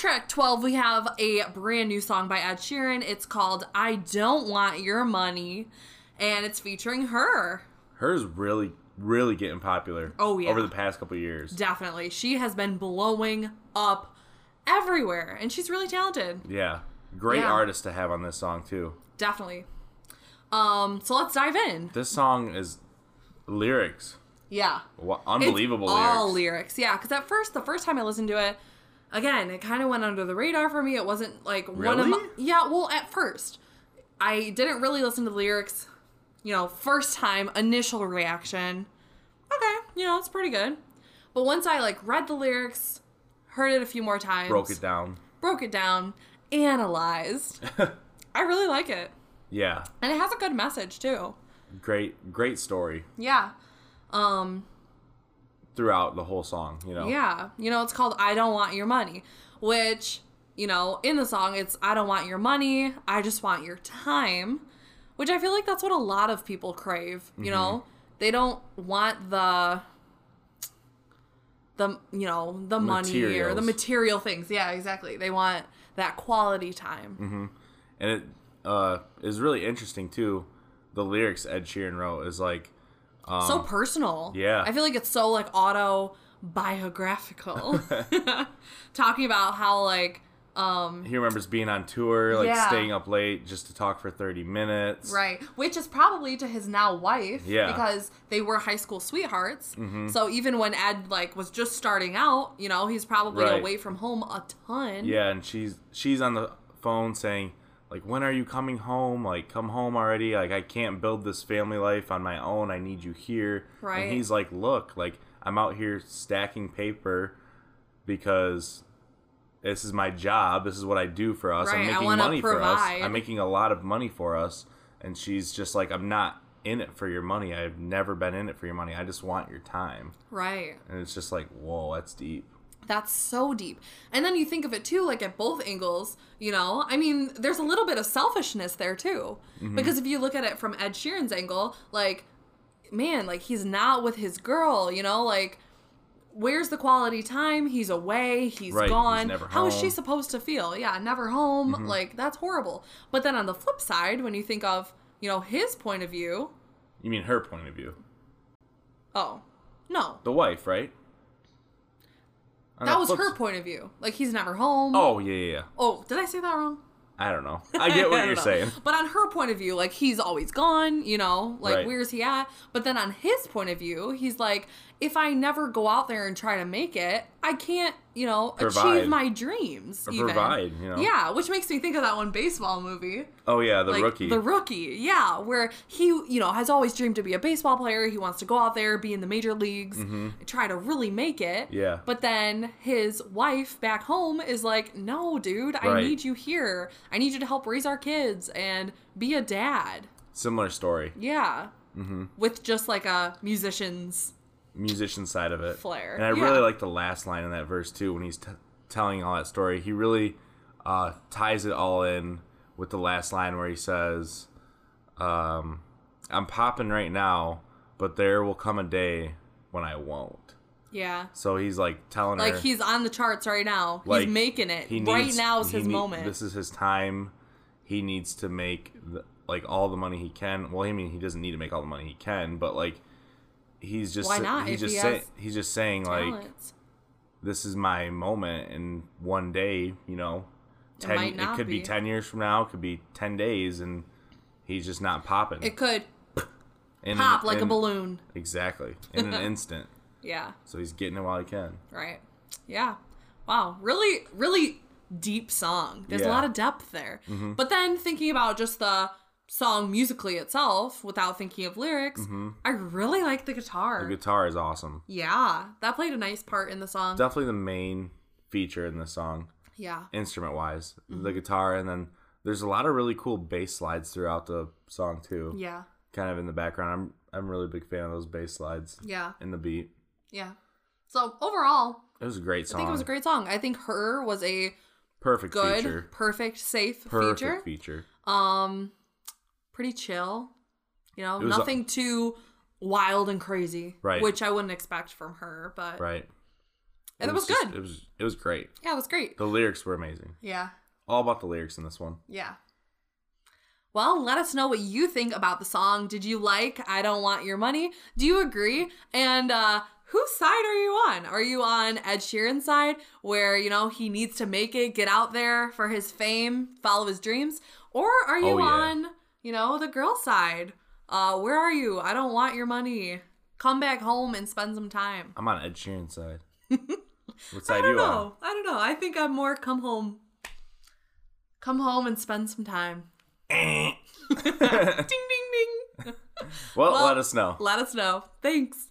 track 12, we have a brand new song by Ed Sheeran. It's called I Don't Want Your Money, and it's featuring her. H.E.R.'s really, really getting popular. Oh, yeah. Over the past couple years. Definitely. She has been blowing up everywhere, and she's really talented. Yeah. Great Yeah. artist to have on this song too. Definitely. Um, so let's dive in. This song is lyrics. Yeah. Unbelievable it's all lyrics. lyrics. Yeah, because at first, the first time I listened to it, again, it kind of went under the radar for me. It wasn't like one of Really? my. Yeah, well, at first, I didn't really listen to the lyrics. You know, first time, initial reaction. Okay, you know, it's pretty good. But once I like read the lyrics, heard it a few more times, Broke it down. broke it down, analyzed, I really like it. Yeah. And it has a good message too. Great, great story Yeah. Um, throughout the whole song. You know. Yeah. You know, it's called I Don't Want Your Money, which, you know, in the song, it's I don't want your money, I just want your time, which I feel like that's what a lot of people crave. You know, they don't want the. The you know the money or the material things, yeah, exactly. They want that quality time. and it uh, is really interesting too. The lyrics Ed Sheeran wrote is like, so personal. Um, yeah. I feel like it's so like autobiographical. Talking about how like um he remembers being on tour, like Yeah. staying up late just to talk for thirty minutes. Right. Which is probably to his now wife. Yeah. Mm-hmm. Because they were high school sweethearts. So even when Ed like was just starting out, you know, he's probably Right. away from home a ton. Yeah, and she's she's on the phone saying like, "When are you coming home? Like, come home already! Like, I can't build this family life on my own. I need you here." Right. And he's like, "Look, like I'm out here stacking paper because." This is my job. This is what I do for us. Right, I'm making money for us. provide. I'm making a lot of money for us. And she's just like, I'm not in it for your money. I've never been in it for your money. I just want your time. Right. And it's just like, whoa, that's deep. That's so deep. And then you think of it too, like at both angles, you know? I mean, there's a little bit of selfishness there too. Mm-hmm. Because if you look at it from Ed Sheeran's angle, like, man, like he's not with his girl, you know? Like, where's the quality time? He's away, he's Right, he's gone. never How is she. Mm-hmm. supposed to feel? Yeah, never home. Like, that's horrible. But then on the flip side, when you think of, you know, his point of view, You mean her point of view? oh, no. The wife, right? That was her point of view. Like, he's never home. Oh yeah, yeah, yeah. Oh, did I say that wrong? I don't know. I get what don't you're know. saying. But on her point of view, like he's always gone, you know, like Right. where's he at? But then on his point of view, he's like, if I never go out there and try to make it, I can't, you know, Provide. achieve my dreams. Or even. provide, you know? Yeah, which makes me think of that one baseball movie. Oh yeah, the Like rookie. The rookie, yeah, where he, you know, has always dreamed to be a baseball player. He wants to go out there, be in the major leagues, try to really make it. Mm-hmm. Yeah. But then his wife back home is like, no, dude, I Right. need you here. I need you to help raise our kids and be a dad. Similar story. Yeah. Mm-hmm. With just like a musician's. Musician side of it. Flair, And I yeah. really like the last line in that verse too when he's t- telling all that story. He really uh, ties it all in with the last line where he says, um, "I'm popping right now, but there will come a day when I won't." Yeah. So he's like telling her Like he's on the charts right now. like, he's making it. he right now is his need- moment. This is his time. He needs to make the, like all the money he can. Well, I mean, he doesn't need to make all the money he can, but like he's just Why not, He's if just he say, has he's just saying like this is my moment, and one day, you know, It ten. might not could be. be. ten years from now. It could be ten days, and he's just not popping. It could in, pop like a balloon. Exactly, in an instant. Yeah. So he's getting it while he can. Right. Yeah. Wow. Really, really deep song. There's a lot of depth there. Mm-hmm. But then thinking about just the song musically itself without thinking of lyrics, I really like the guitar. The guitar is awesome. yeah. That played a nice part in the song. Definitely the main feature in the song. yeah. instrument wise Mm-hmm. the guitar and then there's a lot of really cool bass slides throughout the song too Yeah. kind of in the background i'm i'm really big fan of those bass slides Yeah. in the beat Yeah. So overall, it was a great song I think it was a great song. I think H.E.R. was a perfect good, feature perfect, safe perfect feature. feature Um, pretty chill. You know, It was nothing too wild and crazy. Right. Which I wouldn't expect from H.E.R., but right And it was just- good. It was it was great. Yeah, it was great. The lyrics were amazing. Yeah. All about the lyrics in this one. Yeah. Well, let us know what you think about the song. Did you like I Don't Want Your Money? Do you agree? And uh whose side are you on? Are you on Ed Sheeran's side where, you know, he needs to make it, get out there for his fame, follow his dreams? Or are you Oh, yeah. on, you know, the girl side? Uh where are you? I don't want your money. Come back home and spend some time. I'm on Ed Sheeran's side. what I side don't you on? know. I don't know. I think I'm more come home. Come home and spend some time. ding ding ding. Well, Well- let us know. Let us know. Thanks.